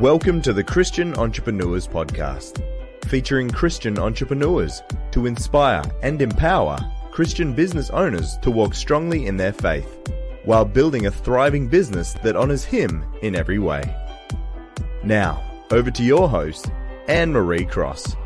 Welcome to the Christian Entrepreneurs Podcast, featuring Christian entrepreneurs to inspire and empower Christian business owners to walk strongly in their faith while building a thriving business that honors Him in every way. Now, over to your host, Anne Marie Cross.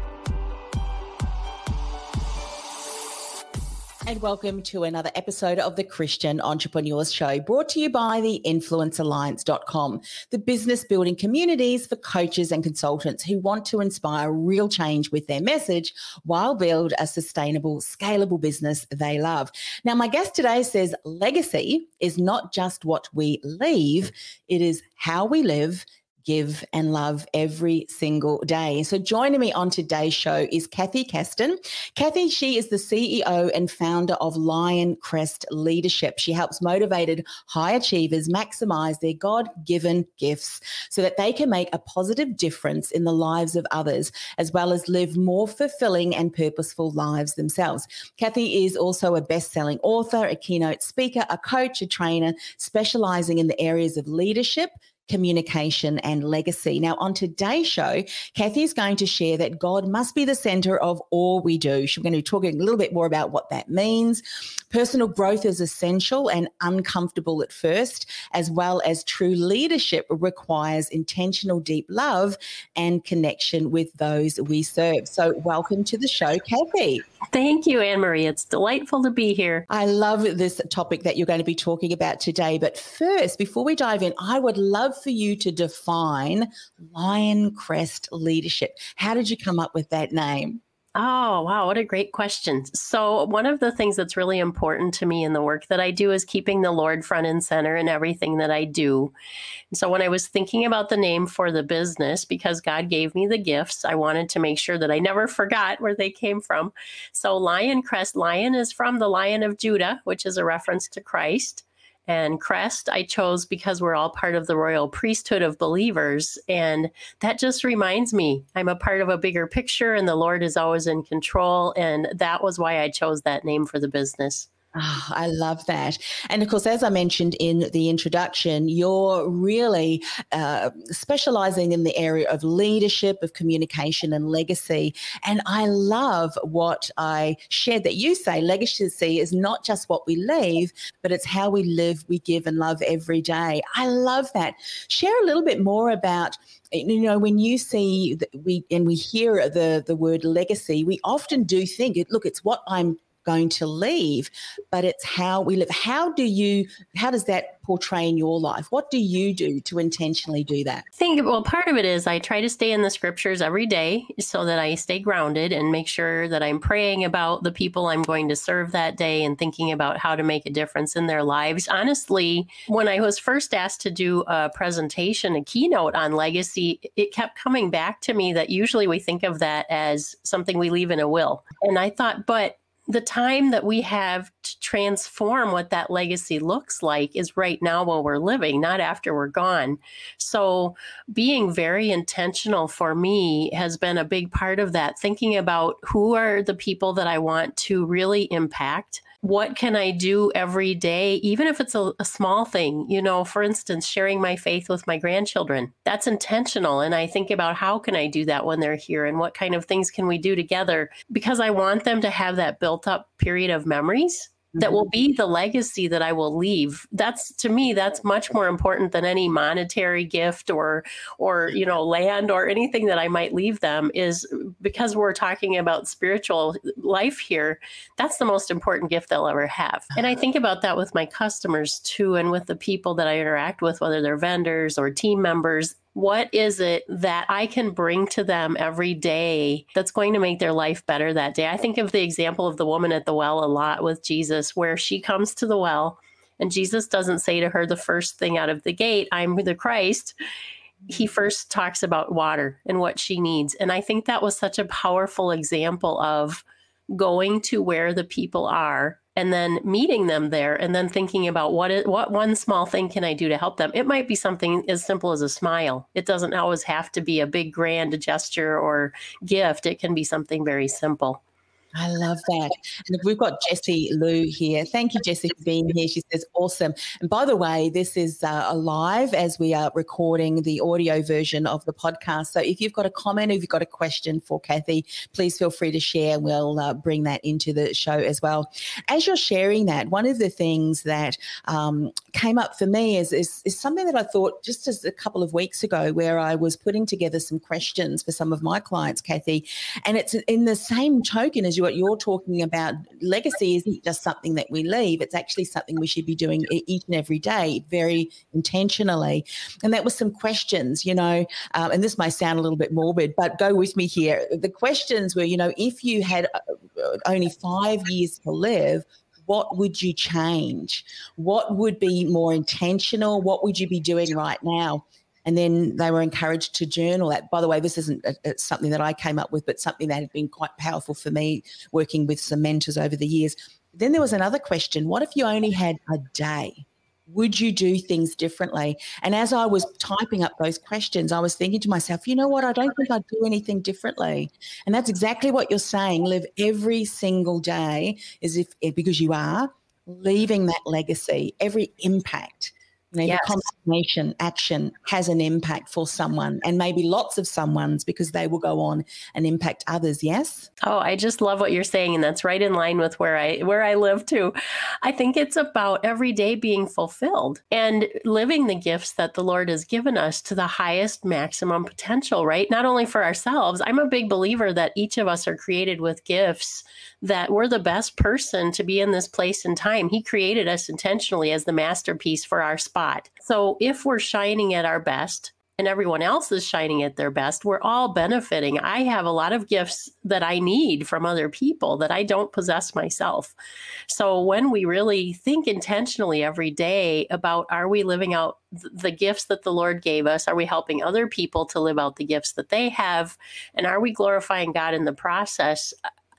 And welcome to another episode of the Christian Entrepreneurs Show, brought to you by the influencealliance.com, the business building communities for coaches and consultants who want to inspire real change with their message while build a sustainable, scalable business they love. Now, my guest today says legacy is not just what we leave, it is how we live give and love every single day. So joining me on today's show is Kathy Kasten. Kathy, she is the CEO and founder of Lion Crest Leadership. She helps motivated high achievers maximize their God-given gifts so that they can make a positive difference in the lives of others, as well as live more fulfilling and purposeful lives themselves. Kathy is also a best-selling author, a keynote speaker, a coach, a trainer, specializing in the areas of leadership, communication, and legacy. Now, on today's show, Kathy is going to share that God must be the center of all we do. She's going to be talking a little bit more about what that means. Personal growth is essential and uncomfortable at first, as well as true leadership requires intentional, deep love and connection with those we serve. So, welcome to the show, Kathy. Thank you, Anne Marie. It's delightful to be here. I love this topic that you're going to be talking about today. But first, before we dive in, I would love for you to define Lion Crest leadership. How did you come up with that name? Oh, wow. What a great question. So, one of the things that's really important to me in the work that I do is keeping the Lord front and center in everything that I do. And so, when I was thinking about the name for the business, because God gave me the gifts, I wanted to make sure that I never forgot where they came from. So, Lion Crest, Lion is from the Lion of Judah, which is a reference to Christ and crest I chose because we're all part of the royal priesthood of believers. And that just reminds me I'm a part of a bigger picture and the Lord is always in control. And that was why I chose that name for the business. Oh, I love that. And of course, as I mentioned in the introduction, you're really uh, specializing in the area of leadership, of communication, and legacy. And I love what I shared that you say legacy is not just what we leave, but it's how we live, we give, and love every day. I love that. Share a little bit more about you know when you see we and we hear the the word legacy we often do think it look it's what i'm going to leave, but it's how we live. How do you, how does that portray in your life? What do you do to intentionally do that? I think, well, part of it is I try to stay in the scriptures every day so that I stay grounded and make sure that I'm praying about the people I'm going to serve that day and thinking about how to make a difference in their lives. Honestly, when I was first asked to do a presentation, a keynote on legacy, it kept coming back to me that usually we think of that as something we leave in a will. And I thought, but the time that we have to transform what that legacy looks like is right now while we're living, not after we're gone. So, being very intentional for me has been a big part of that, thinking about who are the people that I want to really impact what can I do every day, even if it's a, a, small thing? You know, for instance, sharing my faith with my grandchildren. That's intentional. And I think about how can I do that when they're here and what kind of things can we do together because I want them to have that built up period of memories that will mm-hmm. be the legacy that I will leave. That's to me that's much more important than any monetary gift or or you know land or anything that I might leave them is because we're talking about spiritual life here. That's the most important gift they'll ever have. And I uh-huh. think about that with my customers too and with the people that I interact with whether they're vendors or team members what is it that I can bring to them every day that's going to make their life better that day? I think of the example of the woman at the well a lot with Jesus, where she comes to the well and Jesus doesn't say to her the first thing out of the gate, I'm the Christ. he first talks about water and what she needs. And I think that was such a powerful example of going to where the people are and then meeting them there and then thinking about what is, what one small thing can I do to help them. It might be something as simple as a smile. It doesn't always have to be a big grand gesture or gift. It can be something very simple. I love that. And we've got Jessie Lou here. Thank you, Jessie, for being here. She says, awesome. And by the way, this is uh, live as we are recording the audio version of the podcast. So if you've got a comment, if you've got a question for Kathy, please feel free to share. We'll uh, bring that into the show as well. As you're sharing that, one of the things that um, came up for me is, is, is something that I thought just as a couple of weeks ago, where I was putting together some questions for some of my clients, Kathy. And it's in the same token as what you're talking about. Legacy isn't just something that we leave, it's actually something we should be doing each and every day very intentionally. And that was some questions, you know, um, and this may sound a little bit morbid, but go with me here. The questions were, you know, if you had uh, only five years to live, what would you change? What would be more intentional? What would you be doing right now? And then they were encouraged to journal that. By the way, this isn't a, a, something that I came up with, but something that had been quite powerful for me working with some mentors over the years. Then there was another question What if you only had a day? Would you do things differently? And as I was typing up those questions, I was thinking to myself, you know what? I don't think I'd do anything differently. And that's exactly what you're saying. Live every single day as if, eh, because you are, leaving that legacy, every impact you know, yes. the consummation action has an impact for someone and maybe lots of someone's because they will go on and impact others. Yes. Oh, I just love what you're saying. And that's right in line with where I where I live too. I think it's about every day being fulfilled and living the gifts that the Lord has given us to the highest maximum potential, right? Not only for ourselves. I'm a big believer that each of us are created with gifts that we're the best person to be in this place and time. He created us intentionally as the masterpiece for our spot. So if we're shining at our best, and everyone else is shining at their best, we're all benefiting. I have a lot of gifts that I need from other people that I don't possess myself. So when we really think intentionally every day about are we living out the gifts that the Lord gave us? Are we helping other people to live out the gifts that they have? And are we glorifying God in the process?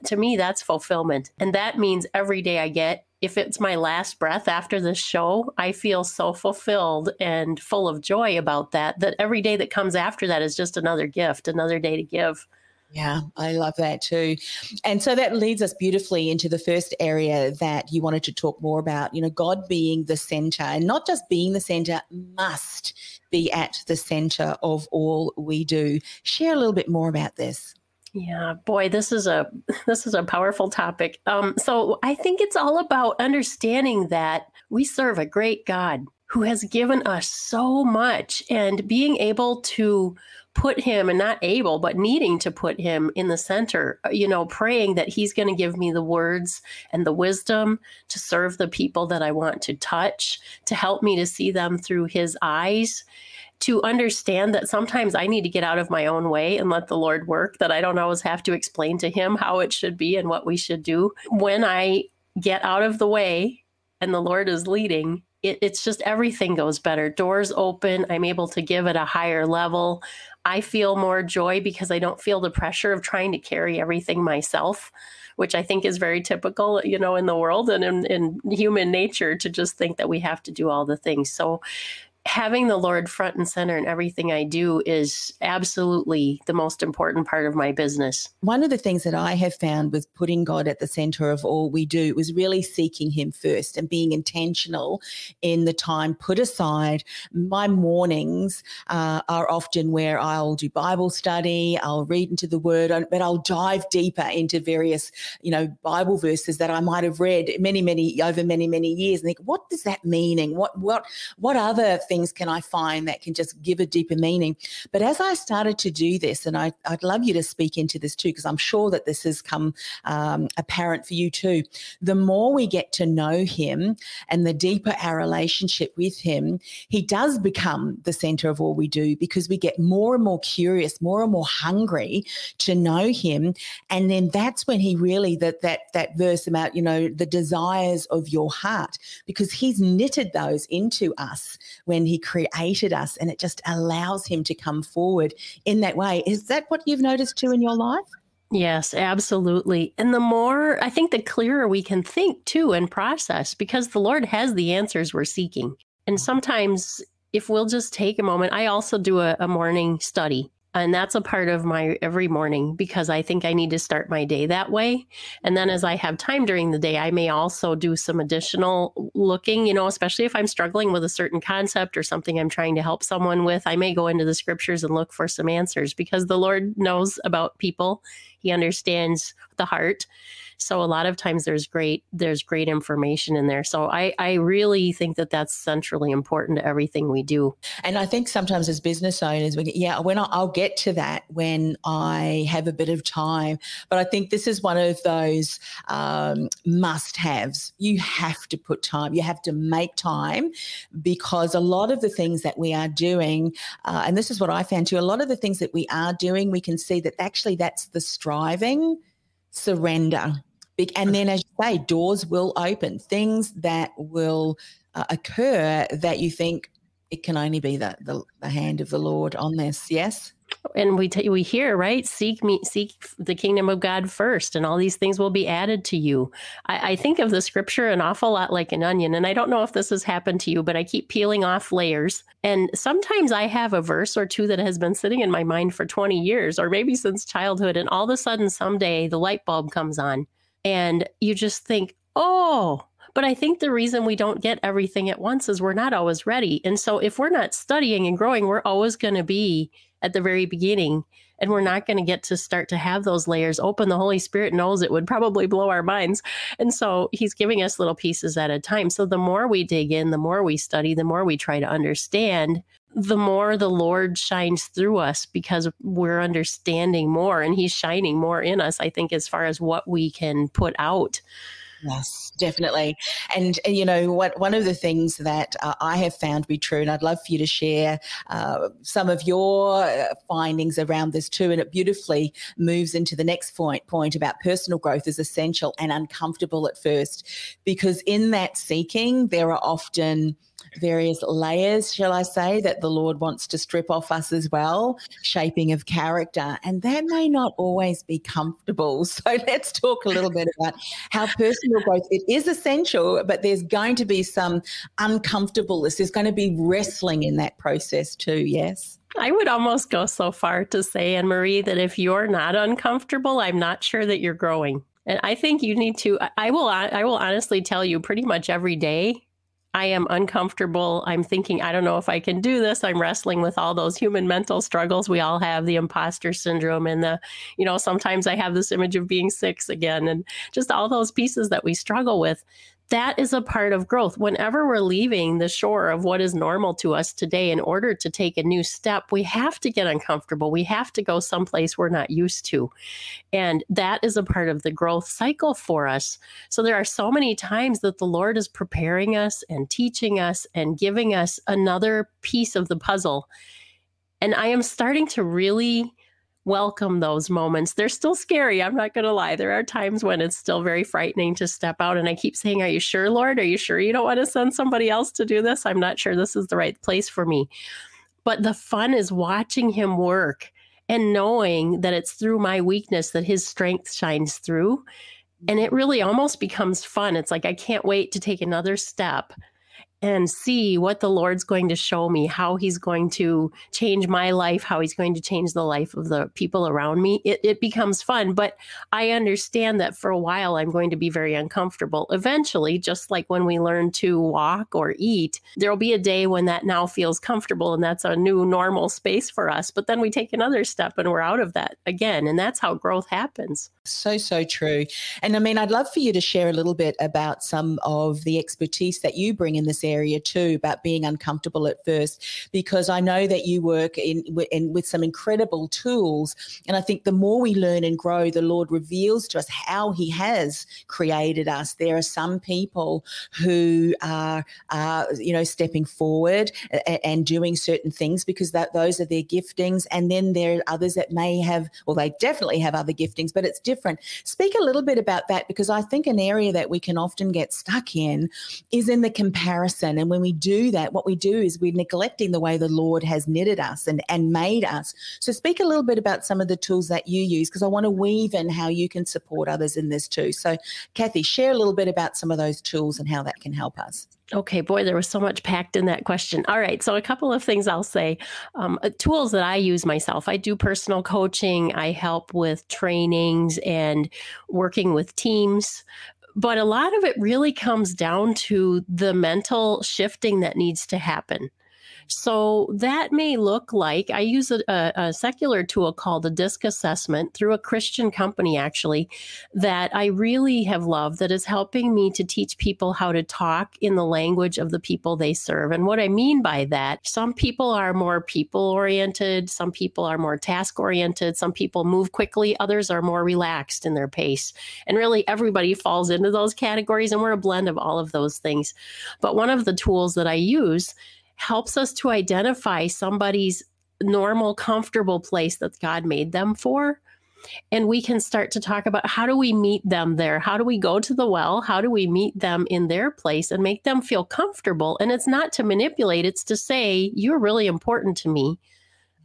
To me, that's fulfillment. And that means every day I get, if it's my last breath after this show, I feel so fulfilled and full of joy about that, that every day that comes after that is just another gift, another day to give. Yeah, I love that too. And so that leads us beautifully into the first area that you wanted to talk more about, you know, God being the center and not just being the center, must be at the center of all we do. Share a little bit more about this. Yeah, boy, this is a this is a powerful topic. Um, so I think it's all about understanding that we serve a great God who has given us so much, and being able to put him and not able but needing to put him in the center uh, you know praying that he's going to give me the words and the wisdom to serve the people that i want to touch to help me to see them through his eyes to understand that sometimes I need to get out of my own way and let the Lord work, that I don't always have to explain to Him how it should be and what we should do. When I get out of the way and the Lord is leading, it, it's just everything goes better. Doors open. I'm able to give at a higher level. I feel more joy because I don't feel the pressure of trying to carry everything myself, which I think is very typical, you know, in the world and in, in human nature to just think that we have to do all the things. So having the Lord front and center in everything I do is absolutely the most important part of my business. One of the things that I have found with putting God at the center of all we do was really seeking Him first and being intentional in the time put aside. My mornings uh, are often where I'll do Bible study, I'll read into the Word, but I'll dive deeper into various, you know, Bible verses that I might have read many, many over many, many years, and think, what does that meaning? What, what, what other things? Things can I find that can just give a deeper meaning? But as I started to do this, and I, would love you to speak into this too, because I'm sure that this has come um, apparent for you too. The more we get to know him and the deeper our relationship with him, he does become the center of all we do because we get more and more curious, more and more hungry to know him. And then that's when he really, that, that, that verse about, you know, the desires of your heart, because he's knitted those into us when he created us and it just allows him to come forward in that way. Is that what you've noticed too in your life? Yes, absolutely. And the more, I think the clearer we can think too and process because the Lord has the answers we're seeking. And sometimes if we'll just take a moment, I also do a, a morning study and that's a part of my every morning because I think I need to start my day that way. And then as I have time during the day, I may also do some additional looking, you know, especially if I'm struggling with a certain concept or something I'm trying to help someone with. I may go into the scriptures and look for some answers because the Lord knows about people, He understands the heart. So a lot of times there's great there's great information in there. So I I really think that that's centrally important to everything we do. And I think sometimes as business owners, we yeah, when I, I'll get to that when I have a bit of time. But I think this is one of those um, must-haves. You have to put time. You have to make time because a lot of the things that we are doing, uh, and this is what I found too. A lot of the things that we are doing, we can see that actually that's the striving surrender and then, as you say, doors will open, things that will uh, occur that you think it can only be the, the, the hand of the Lord on this. Yes. And we t- we hear right, seek me, seek the kingdom of God first, and all these things will be added to you. I, I think of the scripture an awful lot like an onion, and I don't know if this has happened to you, but I keep peeling off layers. And sometimes I have a verse or two that has been sitting in my mind for 20 years, or maybe since childhood, and all of a sudden someday the light bulb comes on and you just think, oh, but I think the reason we don't get everything at once is we're not always ready. And so if we're not studying and growing, we're always going to be at the very beginning and we're not going to get to start to have those layers open. The Holy Spirit knows it would probably blow our minds. And so he's giving us little pieces at a time. So the more we dig in, the more we study, the more we try to understand, the more the Lord shines through us because we're understanding more and He's shining more in us, I think, as far as what we can put out. Yes, definitely. And, you know, what one of the things that uh, I have found to be true, and I'd love for you to share uh, some of your uh, findings around this too, and it beautifully moves into the next point point about personal growth is essential and uncomfortable at first, because in that seeking there are often various layers, shall I say, that the Lord wants to strip off us as well, shaping of character. And that may not always be comfortable. So let's talk a little bit about how personal growth it is essential, but there's going to be some uncomfortableness. There's going to be wrestling in that process too, yes? I would almost go so far to say, Anne Marie, that if you're not uncomfortable, I'm not sure that you're growing. And I think you need to. I will. I will honestly tell you, pretty much every day, I am uncomfortable. I'm thinking, I don't know if I can do this. I'm wrestling with all those human mental struggles we all have, the imposter syndrome, and the, you know, sometimes I have this image of being six again, and just all those pieces that we struggle with that is a part of growth. Whenever we're leaving the shore of what is normal to us today, in order to take a new step, we have to get uncomfortable. We have to go someplace we're not used to. And that is a part of the growth cycle for us. So there are so many times that the Lord is preparing us and teaching us and giving us another piece of the puzzle. And I am starting to really welcome those moments. They're still scary. I'm not going to lie. There are times when it's still very frightening to step out. And I keep saying, Are you sure, Lord? Are you sure you don't want to send somebody else to do this? I'm not sure this is the right place for me. But the fun is watching Him work and knowing that it's through my weakness that His strength shines through. And it really almost becomes fun. It's like, I can't wait to take another step and see what the Lord's going to show me, how He's going to change my life, how He's going to change the life of the people around me, it, it, becomes fun. But I understand that for a while I'm going to be very uncomfortable. Eventually, just like when we learn to walk or eat, there'll be a day when that now feels comfortable and that's a new normal space for us. But then we take another step and we're out of that again. And that's how growth happens. So, so true. And I mean, I'd love for you to share a little bit about some of the expertise that you bring in this area too, about being uncomfortable at first, because I know that you work in, in with some incredible tools. And I think the more we learn and grow, the Lord reveals to us how He has created us. There are some people who are, are you know, stepping forward and, and doing certain things because that those are their giftings. And then there are others that may have, well, they definitely have other giftings, but it's different different. Speak a little bit about that because I think an area that we can often get stuck in is in the comparison. And when we do that, what we do is we're neglecting the way the Lord has knitted us and, and made us. So speak a little bit about some of the tools that you use because I want to weave in how you can support others in this too. So, Kathy, share a little bit about some of those tools and how that can help us. Okay, boy, there was so much packed in that question. All right, so a couple of things I'll say. Um, uh, tools that I use myself. I do personal coaching. I help with trainings and working with teams. But a lot of it really comes down to the mental shifting that needs to happen. So that may look like I use a, a, secular tool called a DISC assessment through a Christian company, actually, that I really have loved that is helping me to teach people how to talk in the language of the people they serve. And what I mean by that, some people are more people oriented, some people are more task oriented, some people move quickly, others are more relaxed in their pace. And really, everybody falls into those categories, and we're a blend of all of those things. But one of the tools that I use helps us to identify somebody's normal, comfortable place that God made them for. And we can start to talk about how do we meet them there? How do we go to the well? How do we meet them in their place and make them feel comfortable? And it's not to manipulate, it's to say, You're really important to me.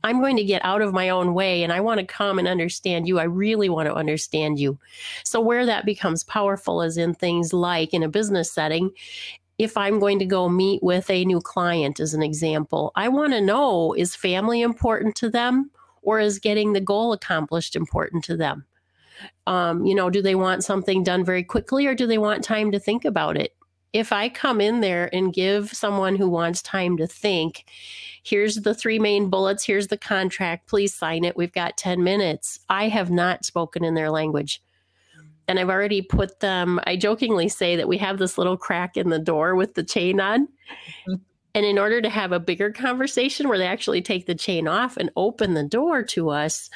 I'm going to get out of my own way and I want to come and understand you. I really want to understand you. So, where that becomes powerful is in things like in a business setting, if I'm going to go meet with a new client, as an example, I want to know is family important to them or is getting the goal accomplished important to them? Um, you know, do they want something done very quickly or do they want time to think about it? If I come in there and give someone who wants time to think, here's the three main bullets, here's the contract, please sign it, we've got 10 minutes, I have not spoken in their language and I've already put them. I jokingly say that we have this little crack in the door with the chain on. Mm-hmm. And in order to have a bigger conversation where they actually take the chain off and open the door to us,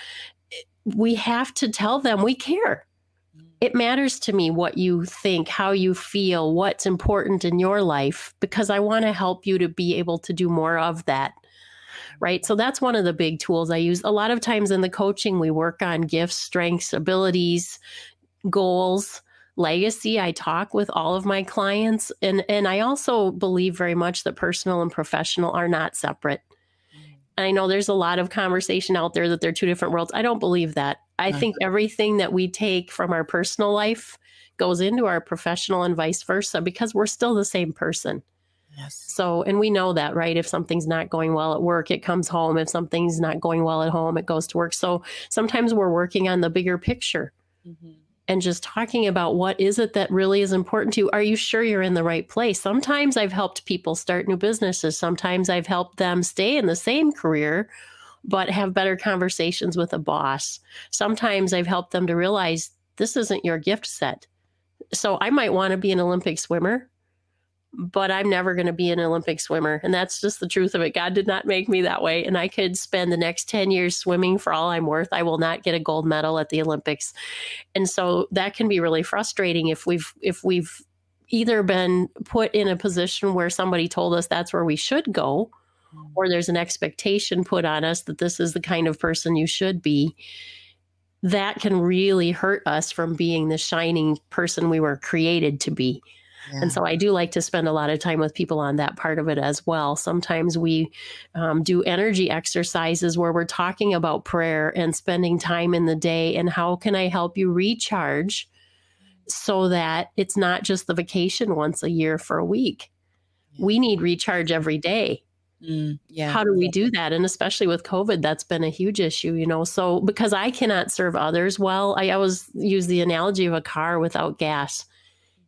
we have to tell them we care. Mm. It matters to me what you think, how you feel, what's important in your life, because I want to help you to be able to do more of that right? So that's one of the big tools I use. A lot of times in the coaching, we work on gifts, strengths, abilities, goals legacy i talk with all of my clients and and i also believe very much that personal and professional are not separate and i know there's a lot of conversation out there that they're two different worlds i don't believe that i think everything that we take from our personal life goes into our professional and vice versa because we're still the same person Yes. So, and we know that, right? If something's not going well at work, it comes home. If something's not going well at home, it goes to work. So sometimes we're working on the bigger picture. Mm-hmm and just talking about what is it that really is important to you. Are you sure you're in the right place? Sometimes I've helped people start new businesses. Sometimes I've helped them stay in the same career, but have better conversations with a boss. Sometimes I've helped them to realize this isn't your gift set. So I might want to be an Olympic swimmer, but I'm never going to be an Olympic swimmer. And that's just the truth of it. God did not make me that way. And I could spend the next 10 years swimming for all I'm worth. I will not get a gold medal at the Olympics. And so that can be really frustrating if we've, if we've, either been put in a position where somebody told us that's where we should go mm. or there's an expectation put on us that this is the kind of person you should be that can really hurt us from being the shining person we were created to be and so I do like to spend a lot of time with people on that part of it as well. Sometimes we um, do energy exercises where we're talking about prayer and spending time in the day and how can I help you recharge so that it's not just the vacation once a year for a week. Yeah. We need recharge every day. Mm, yeah. How do we do that? And especially with COVID, that's been a huge issue, you know. So, because I cannot serve others well, I always use the analogy of a car without gas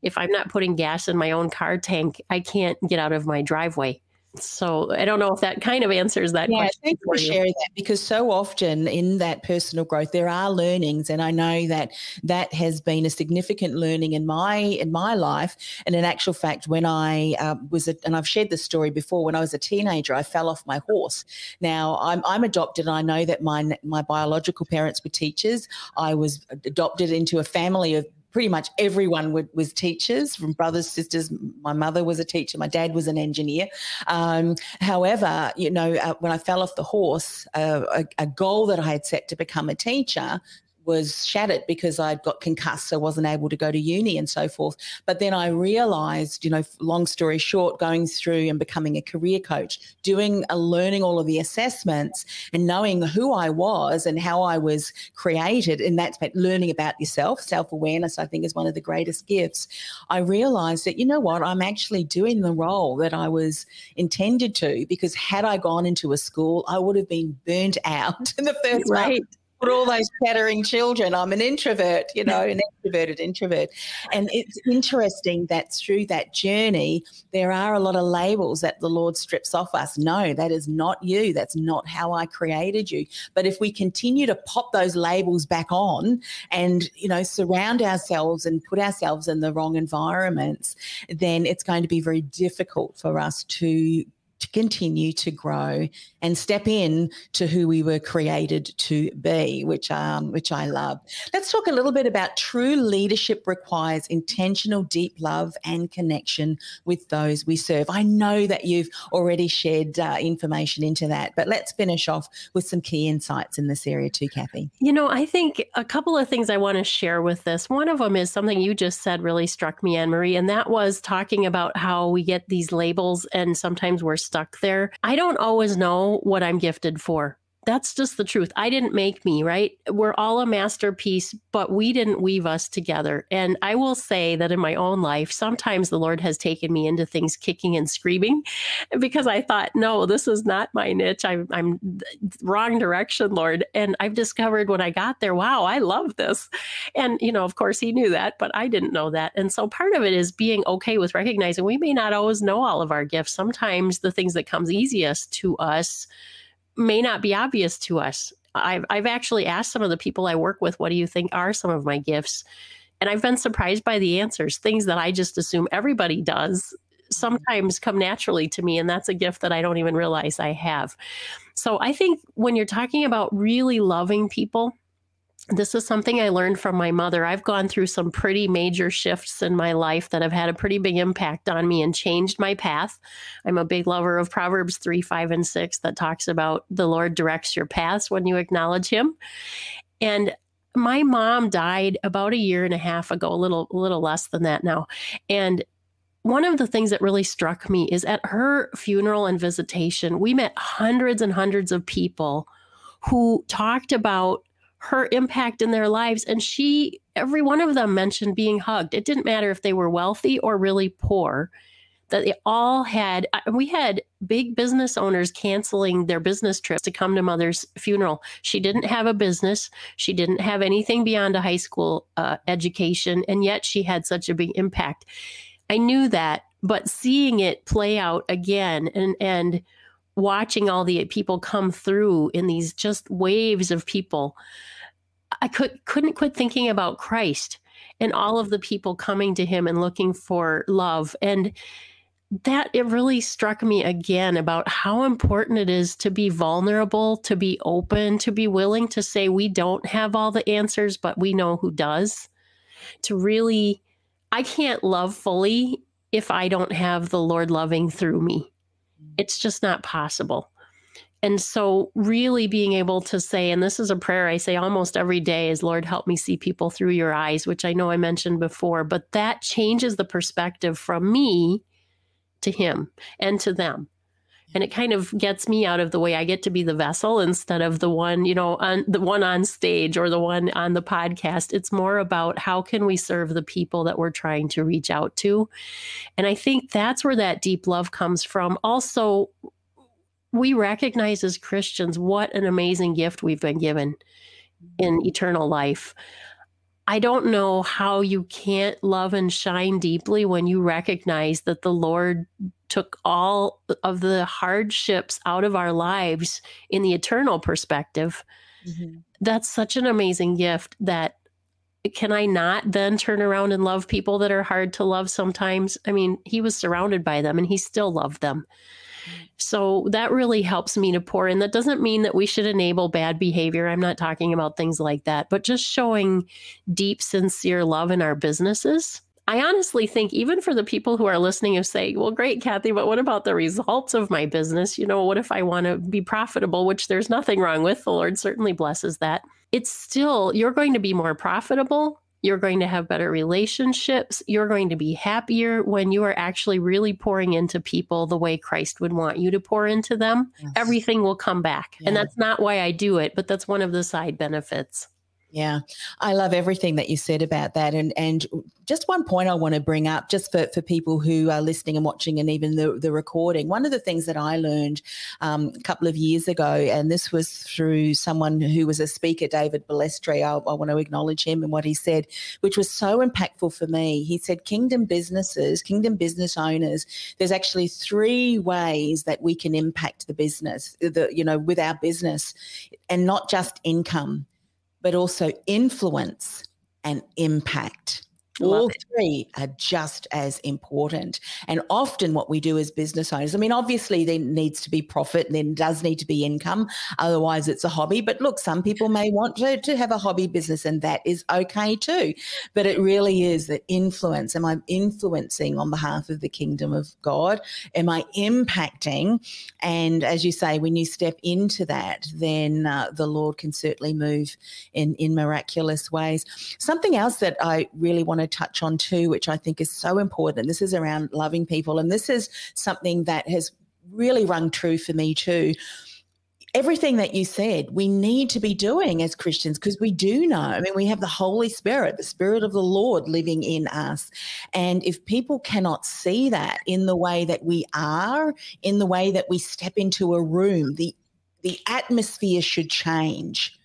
if I'm not putting gas in my own car tank, I can't get out of my driveway. So I don't know if that kind of answers that yeah, question. Thanks for, for sharing that because so often in that personal growth there are learnings, and I know that that has been a significant learning in my in my life. And in actual fact, when I uh, was a, and I've shared this story before, when I was a teenager, I fell off my horse. Now I'm I'm adopted, and I know that my my biological parents were teachers. I was adopted into a family of pretty much everyone would, was teachers from brothers, sisters. My mother was a teacher. My dad was an engineer. Um, however, you know, uh, when I fell off the horse, uh, a, a, goal that I had set to become a teacher was shattered because I'd got concussed, so wasn't able to go to uni and so forth. But then I realized, you know, long story short, going through and becoming a career coach, doing, uh, learning all of the assessments and knowing who I was and how I was created, and that's learning about yourself, self awareness, I think is one of the greatest gifts. I realized that, you know what, I'm actually doing the role that I was intended to because had I gone into a school, I would have been burnt out in the first right. month put all those chattering children. I'm an introvert, you know, an introverted introvert. And it's interesting that through that journey, there are a lot of labels that the Lord strips off us. No, that is not you. That's not how I created you. But if we continue to pop those labels back on and, you know, surround ourselves and put ourselves in the wrong environments, then it's going to be very difficult for us to to continue to grow and step in to who we were created to be, which um, which I love. Let's talk a little bit about true leadership requires intentional, deep love and connection with those we serve. I know that you've already shared uh, information into that, but let's finish off with some key insights in this area too, Kathy. You know, I think a couple of things I want to share with this. One of them is something you just said really struck me, Anne Marie, and that was talking about how we get these labels and sometimes we're stuck there. I don't always know what I'm gifted for that's just the truth. I didn't make me, right? We're all a masterpiece, but we didn't weave us together. And I will say that in my own life, sometimes the Lord has taken me into things kicking and screaming because I thought, no, this is not my niche. I'm, I'm wrong direction, Lord. And I've discovered when I got there, wow, I love this. And, you know, of course, He knew that, but I didn't know that. And so part of it is being okay with recognizing we may not always know all of our gifts. Sometimes the things that comes easiest to us may not be obvious to us. I've, I've actually asked some of the people I work with, what do you think are some of my gifts? And I've been surprised by the answers, things that I just assume everybody does mm-hmm. sometimes come naturally to me. And that's a gift that I don't even realize I have. So I think when you're talking about really loving people, this is something I learned from my mother. I've gone through some pretty major shifts in my life that have had a pretty big impact on me and changed my path. I'm a big lover of Proverbs 3, 5, and 6 that talks about the Lord directs your paths when you acknowledge Him. And my mom died about a year and a half ago, a little, a little less than that now. And one of the things that really struck me is at her funeral and visitation, we met hundreds and hundreds of people who talked about her impact in their lives. And she, every one of them mentioned being hugged. It didn't matter if they were wealthy or really poor, that they all had, we had big business owners canceling their business trips to come to mother's funeral. She didn't have a business, she didn't have anything beyond a high school uh, education, and yet she had such a big impact. I knew that, but seeing it play out again and, and, watching all the people come through in these just waves of people I could couldn't quit thinking about Christ and all of the people coming to him and looking for love and that it really struck me again about how important it is to be vulnerable, to be open, to be willing to say we don't have all the answers, but we know who does. To really, I can't love fully if I don't have the Lord loving through me. It's just not possible. And so, really being able to say, and this is a prayer I say almost every day, is Lord, help me see people through your eyes, which I know I mentioned before, but that changes the perspective from me to Him and to them. And it kind of gets me out of the way. I get to be the vessel instead of the one, you know, on the one on stage or the one on the podcast. It's more about how can we serve the people that we're trying to reach out to. And I think that's where that deep love comes from. Also, we recognize as Christians what an amazing gift we've been given in eternal life. I don't know how you can't love and shine deeply when you recognize that the Lord took all of the hardships out of our lives in the eternal perspective. Mm-hmm. That's such an amazing gift that can I not then turn around and love people that are hard to love sometimes? I mean, he was surrounded by them and he still loved them. So that really helps me to pour in. That doesn't mean that we should enable bad behavior. I'm not talking about things like that, but just showing deep, sincere love in our businesses. I honestly think, even for the people who are listening, of saying, well, great, Kathy, but what about the results of my business? You know, what if I want to be profitable, which there's nothing wrong with? The Lord certainly blesses that. it's still, you're going to be more profitable. You're going to have better relationships. You're going to be happier when you are actually really pouring into people the way Christ would want you to pour into them. Yes. Everything will come back. Yeah. And that's not why I do it, but that's one of the side benefits. Yeah, I love everything that you said about that. And and just one point I want to bring up, just for, for people who are listening and watching, and even the, the recording. One of the things that I learned um, a couple of years ago, and this was through someone who was a speaker, David Balestre. I, I want to acknowledge him and what he said, which was so impactful for me. He said, "Kingdom businesses, kingdom business owners. There's actually three ways that we can impact the business, the you know, with our business, and not just income." But also influence and impact. All three are just as important. And often, what we do as business owners, I mean, obviously, there needs to be profit and there does need to be income. Otherwise, it's a hobby. But look, some people may want to, to have a hobby business, and that is okay too. But it really is the influence. Am I influencing on behalf of the kingdom of God? Am I impacting? And as you say, when you step into that, then uh, the Lord can certainly move in, in miraculous ways. Something else that I really want to touch on too, which I think is so important. This is around loving people. And this is something that has really rung true for me too everything that you said, we need to be doing as Christians because we do know. I mean, we have the Holy Spirit, the Spirit of the Lord living in us. And if people cannot see that in the way that we are, in the way that we step into a room, the the atmosphere should change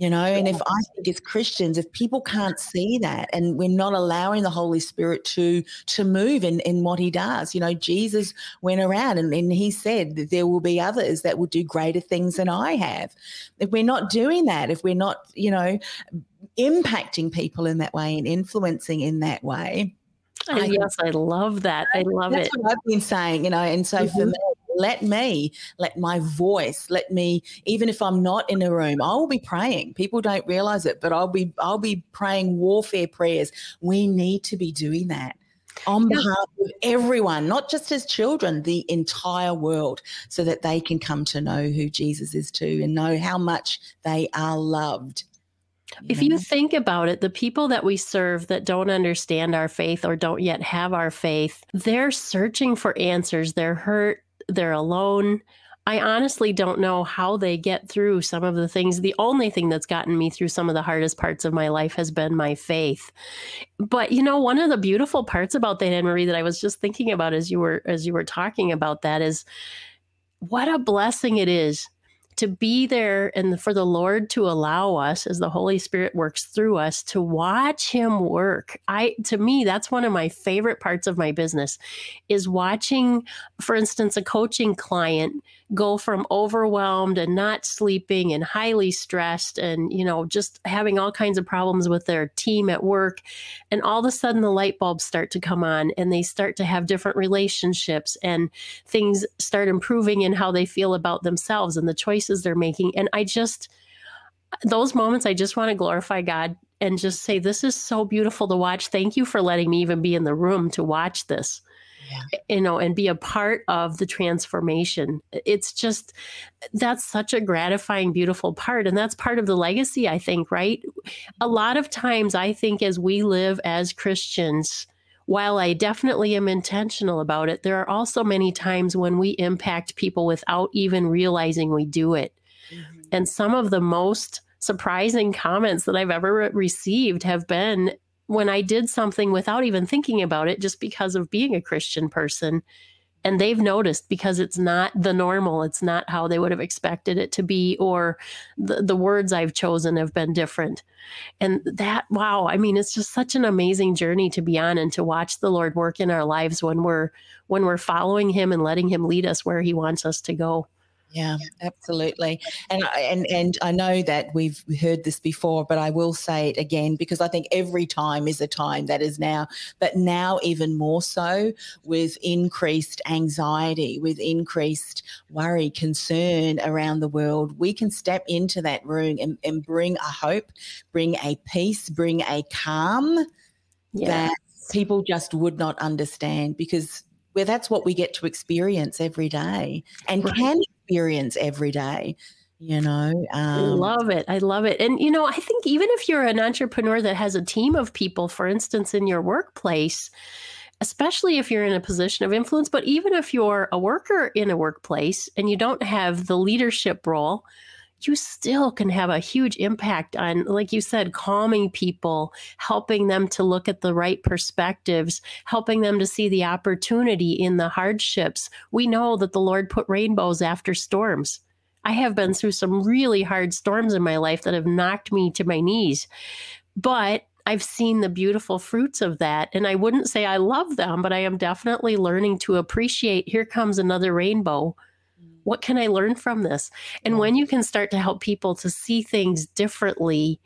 you know and if i think as christians if people can't see that and we're not allowing the holy spirit to to move in in what he does you know jesus went around and, and he said that there will be others that will do greater things than i have if we're not doing that if we're not you know impacting people in that way and influencing in that way I, yes, I love that. I love it. that's it. What I've been saying, you know, and so mm-hmm. for me, let me, let my voice, let me, even if I'm not in a room, I will be praying. People don't realize it, but I'll be, I'll be praying warfare prayers. We need to be doing that on behalf of everyone, not just as children, the entire world, so that they can come to know who Jesus is too and know how much they are loved. If you think about it, the people that we serve that don't understand our faith or don't yet have our faith, they're searching for answers. They're hurt, they're alone. I honestly don't know how they get through some of the things. The only thing that's gotten me through some of the hardest parts of my life has been my faith. But you know, one of the beautiful parts about that, Anne Marie, that I was just thinking about as you were as you were talking about that is what a blessing it is to be there and for the Lord to allow us as the Holy Spirit works through us to watch him work. I to me that's one of my favorite parts of my business is watching for instance a coaching client go from overwhelmed and not sleeping and highly stressed and you know just having all kinds of problems with their team at work and all of a sudden the light bulbs start to come on and they start to have different relationships and things start improving in how they feel about themselves and the choices they're making and i just those moments i just want to glorify god and just say this is so beautiful to watch thank you for letting me even be in the room to watch this yeah. Eh, you know, and be a part of the transformation. It's just, that's such a gratifying, beautiful part. And that's part of the legacy, I think, right? A lot of times, I think, as we live as Christians, while I definitely am intentional about it, there are also many times when we impact people without even realizing we do it. Mm-hmm. And some of the most surprising comments that I've ever received have been when I did something without even thinking about it, just because of being a Christian person. And they've noticed because it's not the normal, it's not how they would have expected it to be, or the, the words I've chosen have been different. And that, wow, I mean, it's just such an amazing journey to be on and to watch the Lord work in our lives when we're when we're following him and letting him lead us where he wants us to go. Yeah, absolutely. And and and I know that we've heard this before, but I will say it again because I think every time is a time that is now, but now even more so with increased anxiety, with increased worry, concern around the world, we can step into that room and, and bring a hope, bring a peace, bring a calm that people just would not understand because where that's what we get to experience every day and right. can experience every day. you know um, love it i love it and you know i think even if you're an entrepreneur that has a team of people for instance in your workplace especially if you're in a position of influence but even if you're a worker in a workplace and you don't have the leadership role you still can have a huge impact on, like you said, calming people, helping them to look at the right perspectives, helping them to see the opportunity in the hardships. We know that the Lord put rainbows after storms. I have been through some really hard storms in my life that have knocked me to my knees. But I've seen the beautiful fruits of that. And I wouldn't say I love them, but I am definitely learning to appreciate here comes another rainbow what can I learn from this? And when you can start to help people to see things differently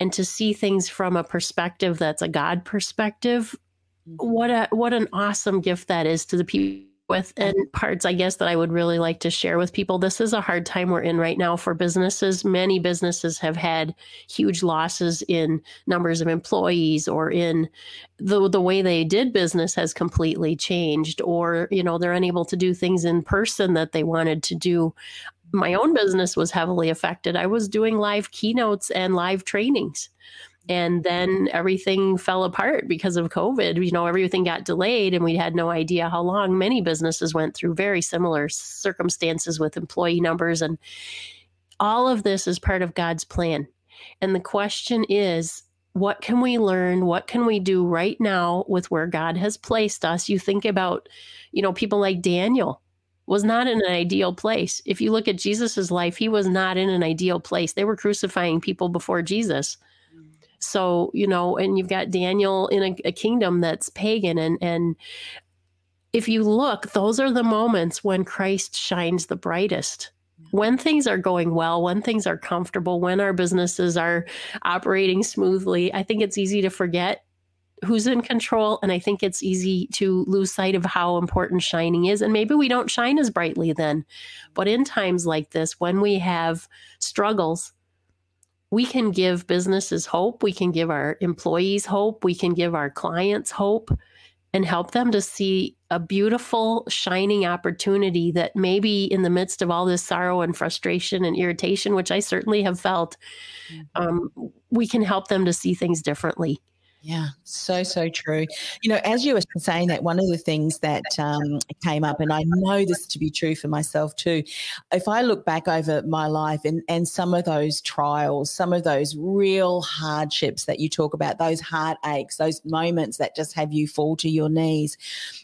and to see things from a perspective that's a God perspective, mm-hmm. what a what an awesome gift that is to the people with and mm-hmm. parts i guess that i would really like to share with people. This is a hard time we're in right now for businesses. Many businesses have had huge losses in numbers of employees or in the the way they did business has completely changed or you know they're unable to do things in person that they wanted to do. My own business was heavily affected. I was doing live keynotes and live trainings and then everything fell apart because of covid you know everything got delayed and we had no idea how long many businesses went through very similar circumstances with employee numbers and all of this is part of god's plan and the question is what can we learn what can we do right now with where god has placed us you think about you know people like daniel was not in an ideal place. If you look at Jesus's life, he was not in an ideal place. They were crucifying people before Jesus. So, you know, and you've got Daniel in a, a kingdom that's pagan and and if you look, those are the moments when Christ shines the brightest. When things are going well, when things are comfortable, when our businesses are operating smoothly, I think it's easy to forget who's in control. And I think it's easy to lose sight of how important shining is. And maybe we don't shine as brightly then. But in times like this, when we have struggles, we can give businesses hope. We can give our employees hope. We can give our clients hope and help them to see a beautiful, shining opportunity that maybe in the midst of all this sorrow and frustration and irritation, which I certainly have felt, mm-hmm. um, we can help them to see things differently. Yeah, so, so true. You know, as you were saying that, one of the things that um, came up, and I know this to be true for myself too, if I look back over my life and, and some of those trials, some of those real hardships that you talk about, those heartaches, those moments that just have you fall to your knees,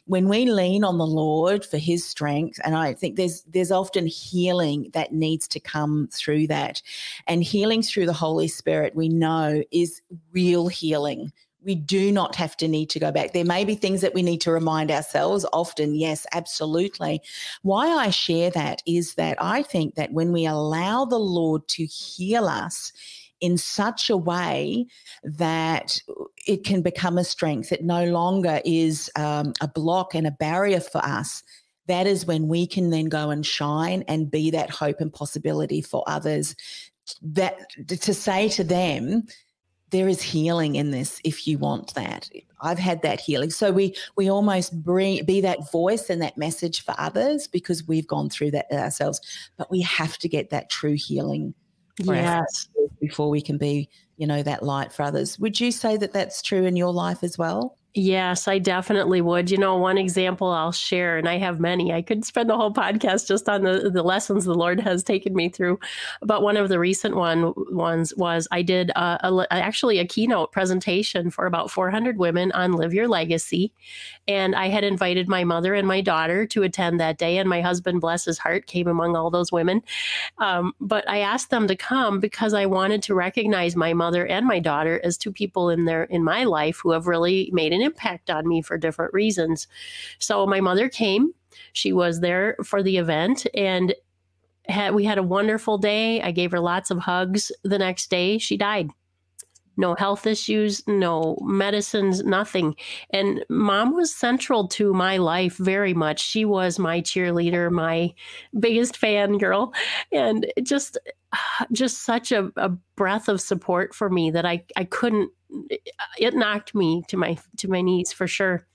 when we lean on the Lord for his strength, and I think there's there's often healing that needs to come through that. And healing through the Holy Spirit, we know, is real healing we do not have to need to go back. There may be things that we need to remind ourselves often. Yes, absolutely. Why I share that is that I think that when we allow the Lord to heal us, in such a way that it can become a strength. It no longer is um, a block and a barrier for us. That is when we can then go and shine and be that hope and possibility for others. That to say to them, there is healing in this if you want that. I've had that healing. So we we almost bring be that voice and that message for others because we've gone through that ourselves. But we have to get that true healing yes. before we can be you know that light for others. Would you say that that's true in your life as well Yes, I definitely would. You know, one example I'll share, and I have many. I could spend the whole podcast just on the, the lessons the Lord has taken me through. But one of the recent one ones was I did a, a, actually a keynote presentation for about 400 women on Live Your Legacy, and I had invited my mother and my daughter to attend that day, and my husband, bless his heart, came among all those women. Um, but I asked them to come because I wanted to recognize my mother and my daughter as two people in their in my life who have really made an impact on me for different reasons. So my mother came. She was there for the event, and had, we had a wonderful day. I gave her lots of hugs. The next day, she died no health issues, no medicines, nothing. And mom was central to my life very much. She was my cheerleader, my biggest fan girl, and just just such a, a breath of support for me that I I couldn't it knocked me to my to my knees for sure.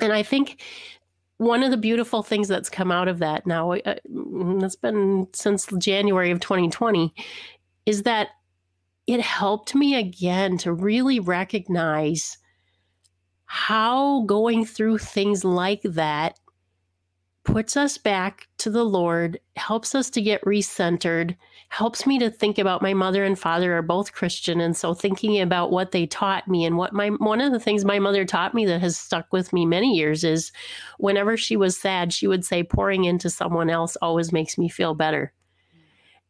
And I think one of the beautiful things that's come out of that now, uh, it's been since January of 2020, is that it helped me again to really recognize how going through things like that puts us back to the Lord, helps us to get recentered, helps me to think about my mother and father are both Christian. And so thinking about what they taught me and what my one of the things my mother taught me that has stuck with me many years is whenever she was sad, she would say, pouring into someone else always makes me feel better.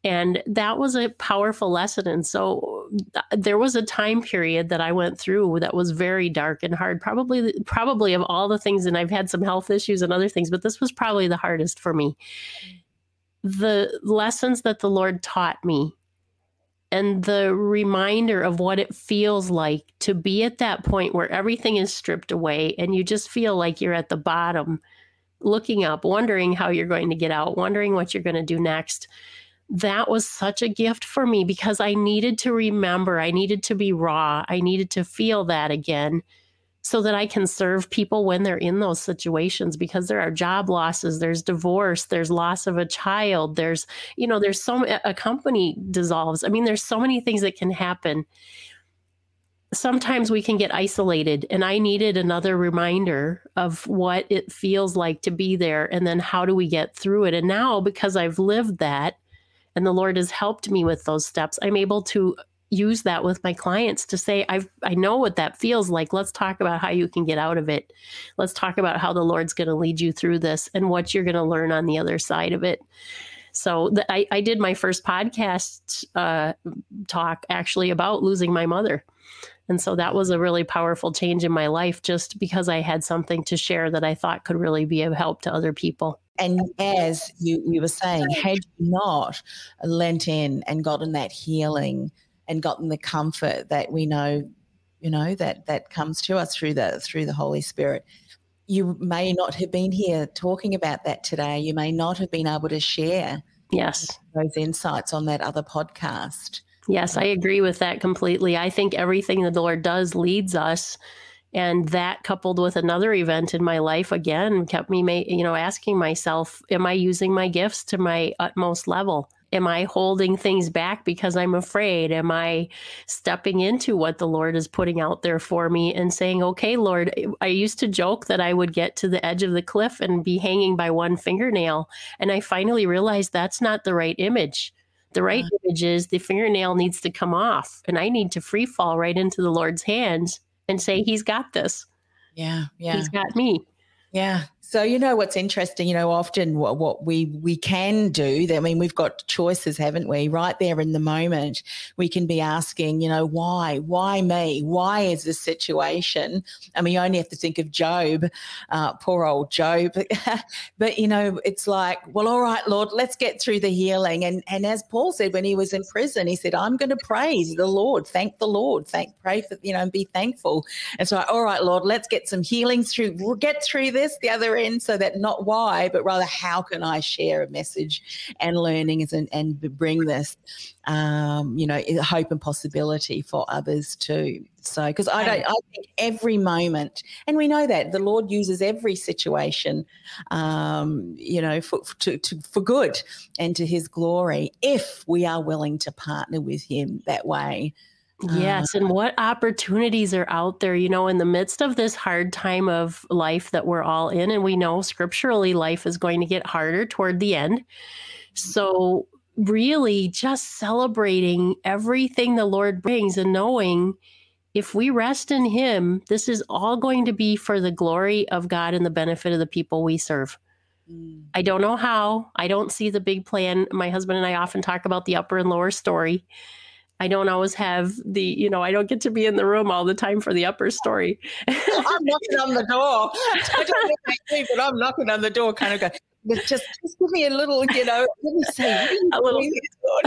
And that was a powerful lesson. And so th- there was a time period that I went through that was very dark and hard. Probably, probably of all the things, and I've had some health issues and other things, but this was probably the hardest for me. The lessons that the Lord taught me and the reminder of what it feels like to be at that point where everything is stripped away and you just feel like you're at the bottom, looking up, wondering how you're going to get out, wondering what you're going to do next. That was such a gift for me because I needed to remember, I needed to be raw, I needed to feel that again so that I can serve people when they're in those situations because there are job losses, there's divorce, there's loss of a child, there's, you know, there's so a company dissolves. I mean, there's so many things that can happen. Sometimes we can get isolated, and I needed another reminder of what it feels like to be there and then how do we get through it. And now, because I've lived that, and the Lord has helped me with those steps, I'm able to use that with my clients to say i i know what that feels like. Let's talk about how you can get out of it. Let's talk about how the lord's going to lead you through this and what you're going to learn on the other side of it. So the, I, I did my first podcast uh, talk actually about losing my mother. And so that was a really powerful change in my life just because i had something to share that i thought could really be of help to other people. And as you, you were saying, had you not lent in and gotten that healing and gotten the comfort that we know, you know, that that comes to us through the through the Holy Spirit, you may not have been here talking about that today. You may not have been able to share yes those insights on that other podcast. Yes, I agree with that completely. I think everything that the Lord does leads us and that coupled with another event in my life again kept me you know asking myself am i using my gifts to my utmost level am i holding things back because i'm afraid am i stepping into what the lord is putting out there for me and saying okay lord i used to joke that i would get to the edge of the cliff and be hanging by one fingernail and i finally realized that's not the right image the uh-huh. right yeah. image is the fingernail needs to come off and i need to free fall right into the lord's hands and say, mm. He's got this. Yeah. Yeah. He's got me. Yeah. So you know what's interesting, you know, often what, what we we can do, I mean, we've got choices, haven't we? Right there in the moment, we can be asking, you know, why? Why me? Why is this situation? And we only have to think of Job, uh, poor old Job. but you know, it's like, well, all right, Lord, let's get through the healing. And and as Paul said when he was in prison, he said, I'm going to praise the Lord, thank the Lord, thank, pray for, you know, and be thankful. And so, all right, Lord, let's get some healing through. We'll get through this. The other so that not why, but rather how can I share a message and learnings and, and bring this, um, you know, hope and possibility for others too. So, because I don't, I think every moment, and we know that the Lord uses every situation, um, you know, for, to, to, for good and to His glory, if we are willing to partner with Him that way. Yes. And what opportunities are out there, you know, in the midst of this hard time of life that we're all in? And we know scripturally life is going to get harder toward the end. So, really, just celebrating everything the Lord brings and knowing if we rest in Him, this is all going to be for the glory of God and the benefit of the people we serve. Mm. I don't know how. I don't see the big plan. My husband and I often talk about the upper and lower story. I don't always have the, you know, I don't get to be in the room all the time for the upper story. I'm knocking on the door. I don't know but I'm knocking on the door, kind of go, just just give me a little, you know, let me say a little.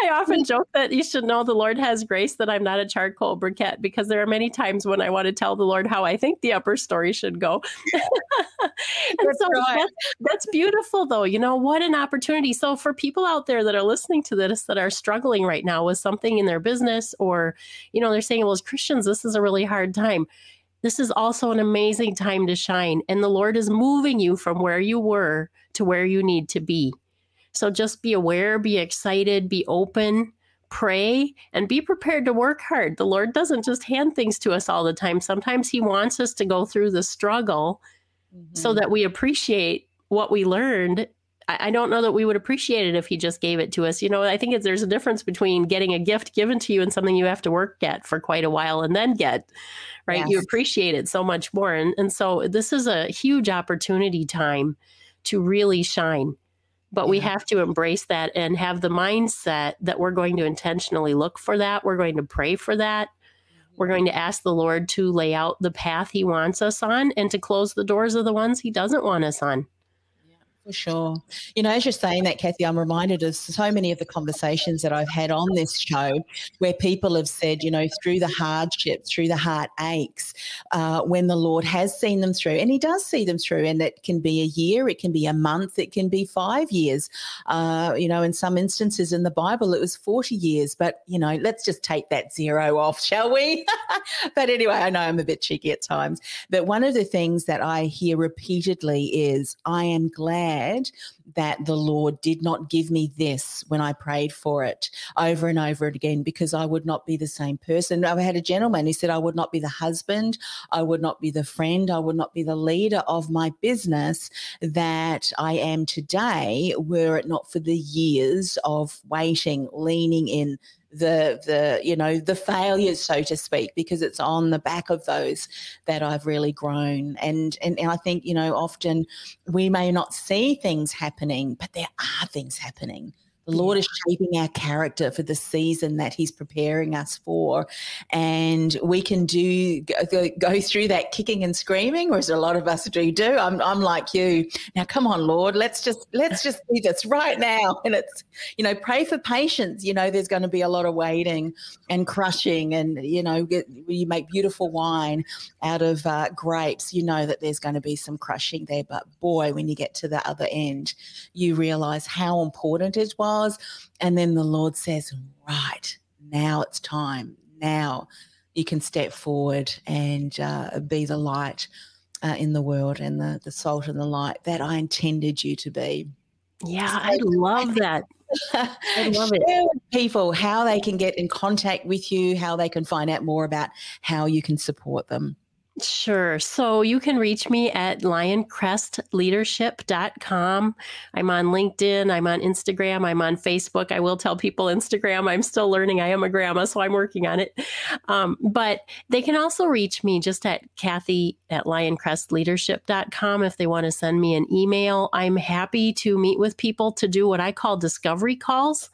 I often joke that you should know the Lord has grace that I'm not a charcoal briquette because there are many times when I want to tell the Lord how I think the upper story should go. and that's so right. that's, that's beautiful though. You know, what an opportunity. So for people out there that are listening to this that are struggling right now with something in their business or, you know, they're saying, well, as Christians, this is a really hard time this is also an amazing time to shine. And the Lord is moving you from where you were to where you need to be. So just be aware, be excited, be open, pray, and be prepared to work hard. The Lord doesn't just hand things to us all the time. Sometimes He wants us to go through the struggle mm-hmm. so that we appreciate what we learned I don't know that we would appreciate it if he just gave it to us. You know, I think there's a difference between getting a gift given to you and something you have to work at for quite a while and then get, right? Yes. You appreciate it so much more. And, and so this is a huge opportunity time to really shine. But yeah. we have to embrace that and have the mindset that we're going to intentionally look for that. We're going to pray for that. Mm-hmm. We're going to ask the Lord to lay out the path He wants us on and to close the doors of the ones He doesn't want us on. For sure. You know, as you're saying that, Kathy, I'm reminded of so many of the conversations that I've had on this show where people have said, you know, through the hardships, through the heartaches, uh, when the Lord has seen them through, and He does see them through, and it can be a year, it can be a month, it can be five years. Uh, you know, in some instances in the Bible, it was 40 years, but, you know, let's just take that zero off, shall we? but anyway, I know I'm a bit cheeky at times. But one of the things that I hear repeatedly is, I am glad that the Lord did not give me this when I prayed for it over and over again because I would not be the same person. I had a gentleman who said, I would not be the husband, I would not be the friend, I would not be the leader of my business that I am today were it not for the years of waiting, leaning in, the the you know the failures so to speak because it's on the back of those that I've really grown. And and, and I think you know often we may not see things happening but there are things happening the Lord is shaping our character for the season that He's preparing us for. And we can do go, go through that kicking and screaming, or whereas a lot of us do do. I'm, I'm like you. Now come on, Lord, let's just let's just do this right now. And it's, you know, pray for patience. You know, there's going to be a lot of waiting and crushing and, you know, get, you make beautiful wine out of uh, grapes, you know that there's going to be some crushing there. But boy, when you get to the other end, you realize how important it was was. And then the Lord says, Right, now it's time. Now you can step forward and uh, be the light uh, in the world and the, the salt and the light that I intended you to be. Yeah, so I love that. I love it. people how they can get in contact with you, how they can find out more about how you can support them. Sure. So you can reach me at lioncrestleadership.com. I'm on LinkedIn, I'm on Instagram, I'm on Facebook. I will tell people Instagram. I'm still learning. I am a grandma, so I'm working on it. Um, but they can also reach me just at Kathy at lioncrestleadership.com if they want to send me an email. I'm happy to meet with people to do what I call discovery calls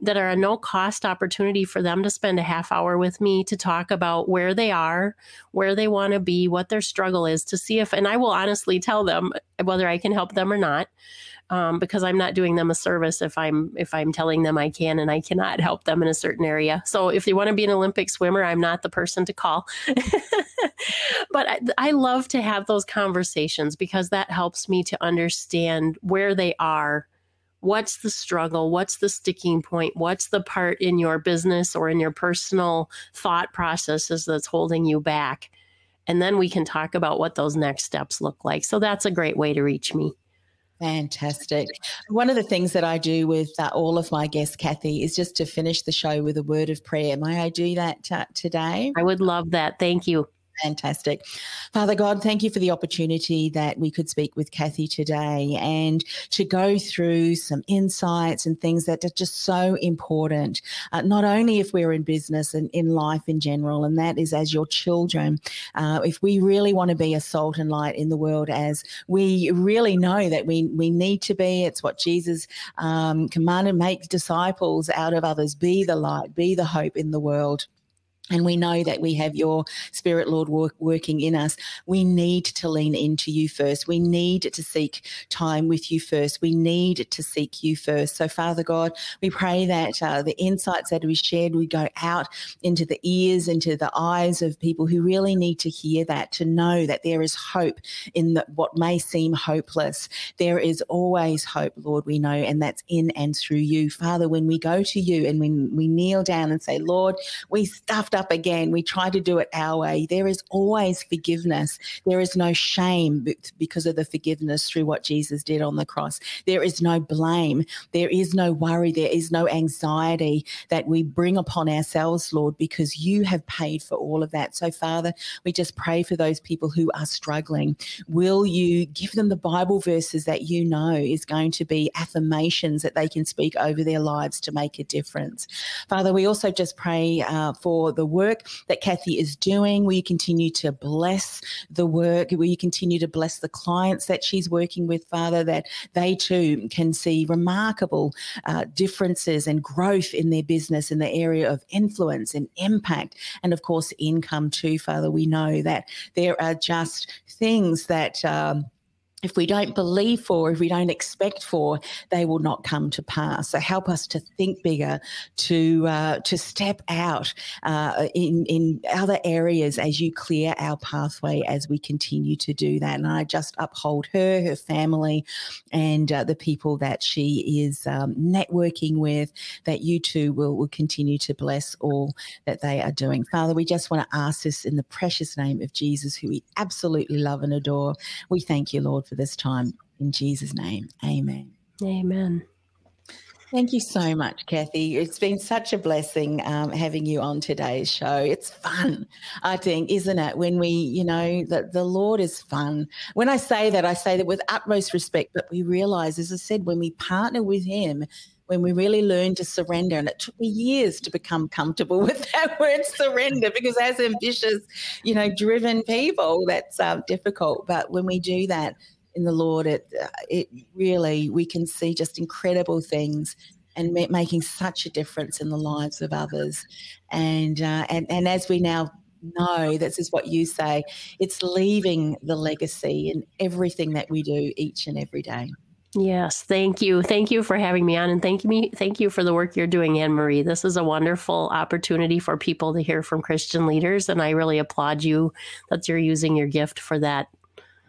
that are a no cost opportunity for them to spend a half hour with me to talk about where they are, where they want to be, what their struggle is, to see if, and I will honestly tell them whether I can help them or not. Um, because I'm not doing them a service if I'm if I'm telling them I can and I cannot help them in a certain area. So if they want to be an Olympic swimmer, I'm not the person to call. but I, I love to have those conversations because that helps me to understand where they are what's the struggle what's the sticking point what's the part in your business or in your personal thought processes that's holding you back and then we can talk about what those next steps look like. So that's a great way to reach me. Fantastic. One of the things that I do with uh, all of my guests, Kathy, is just to finish the show with a word of prayer. May I do that uh, today? I would love that. Thank you. Fantastic. Father God, thank you for the opportunity that we could speak with Kathy today and to go through some insights and things that are just so important, uh, not only if we're in business and in life in general, and that is as your children. Uh, if we really want to be a salt and light in the world, as we really know that we, we need to be, it's what Jesus um, commanded make disciples out of others, be the light, be the hope in the world. And we know that we have your Spirit, Lord, work, working in us. We need to lean into you first. We need to seek time with you first. We need to seek you first. So, Father God, we pray that uh, the insights that we shared we go out into the ears, into the eyes of people who really need to hear that, to know that there is hope in the, what may seem hopeless. There is always hope, Lord, we know, and that's in and through you. Father, when we go to you and when we kneel down and say, Lord, we stuffed up again. We try to do it our way. There is always forgiveness. There is no shame because of the forgiveness through what Jesus did on the cross. There is no blame. There is no worry. There is no anxiety that we bring upon ourselves, Lord, because you have paid for all of that. So, Father, we just pray for those people who are struggling. Will you give them the Bible verses that you know is going to be affirmations that they can speak over their lives to make a difference? Father, we also just pray uh, for the work that Kathy is doing. Will you continue to bless the work? Will you continue to bless the clients that she's working with, Father, that they too can see remarkable uh, differences and growth in their business in the area of influence and impact, and of course, income too, Father. We know that there are just things that. Um, if we don't believe for, if we don't expect for, they will not come to pass. So help us to think bigger, to uh, to step out uh, in in other areas as you clear our pathway as we continue to do that. And I just uphold her, her family, and uh, the people that she is um, networking with. That you too will will continue to bless all that they are doing. Father, we just want to ask this in the precious name of Jesus, who we absolutely love and adore. We thank you, Lord for this time. In Jesus' name, amen. Amen. Thank you so much, Kathy. It's been such a blessing um, having you on today's show. It's fun, I think, isn't it? When we, you know, that the Lord is fun. When I say that, I say that with utmost respect, but we realize, as I said, when we partner with Him, when we really learn to surrender, and it took me years to become comfortable with that word surrender because as ambitious, you know, driven people, that's uh, difficult. But when we do that, in the Lord, it uh, it really we can see just incredible things and making such a difference in the lives of others. And uh, and and as we now know, this is what you say, it's leaving the legacy in everything that we do each and every day. Yes, thank you. Thank you for having me on and thank me thank you for the work you're doing, Anne Marie. This is a wonderful opportunity for people to hear from Christian leaders and I really applaud you that you're using your gift for that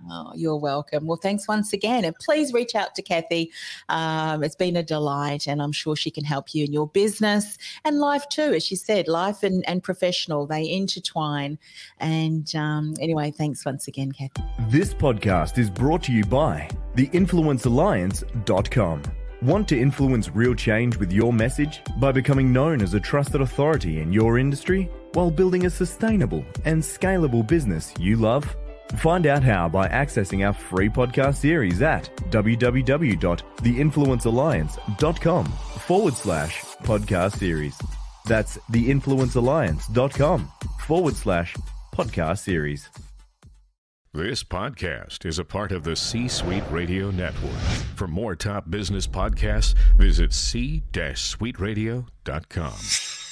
Oh, you're welcome. Well, thanks once again. And please reach out to Kathy. Um, it's been a delight, and I'm sure she can help you in your business and life too. As she said, life and, and professional, they intertwine. And um, anyway, thanks once again, Kathy. This podcast is brought to you by theinfluencealliance.com. Want to influence real change with your message by becoming known as a trusted authority in your industry while building a sustainable and scalable business you love? Find out how by accessing our free podcast series at www.theinfluencealliance.com forward slash podcast series. That's theinfluencealliance.com forward slash podcast series. This podcast is a part of the C Suite Radio Network. For more top business podcasts, visit c-suiteradio.com.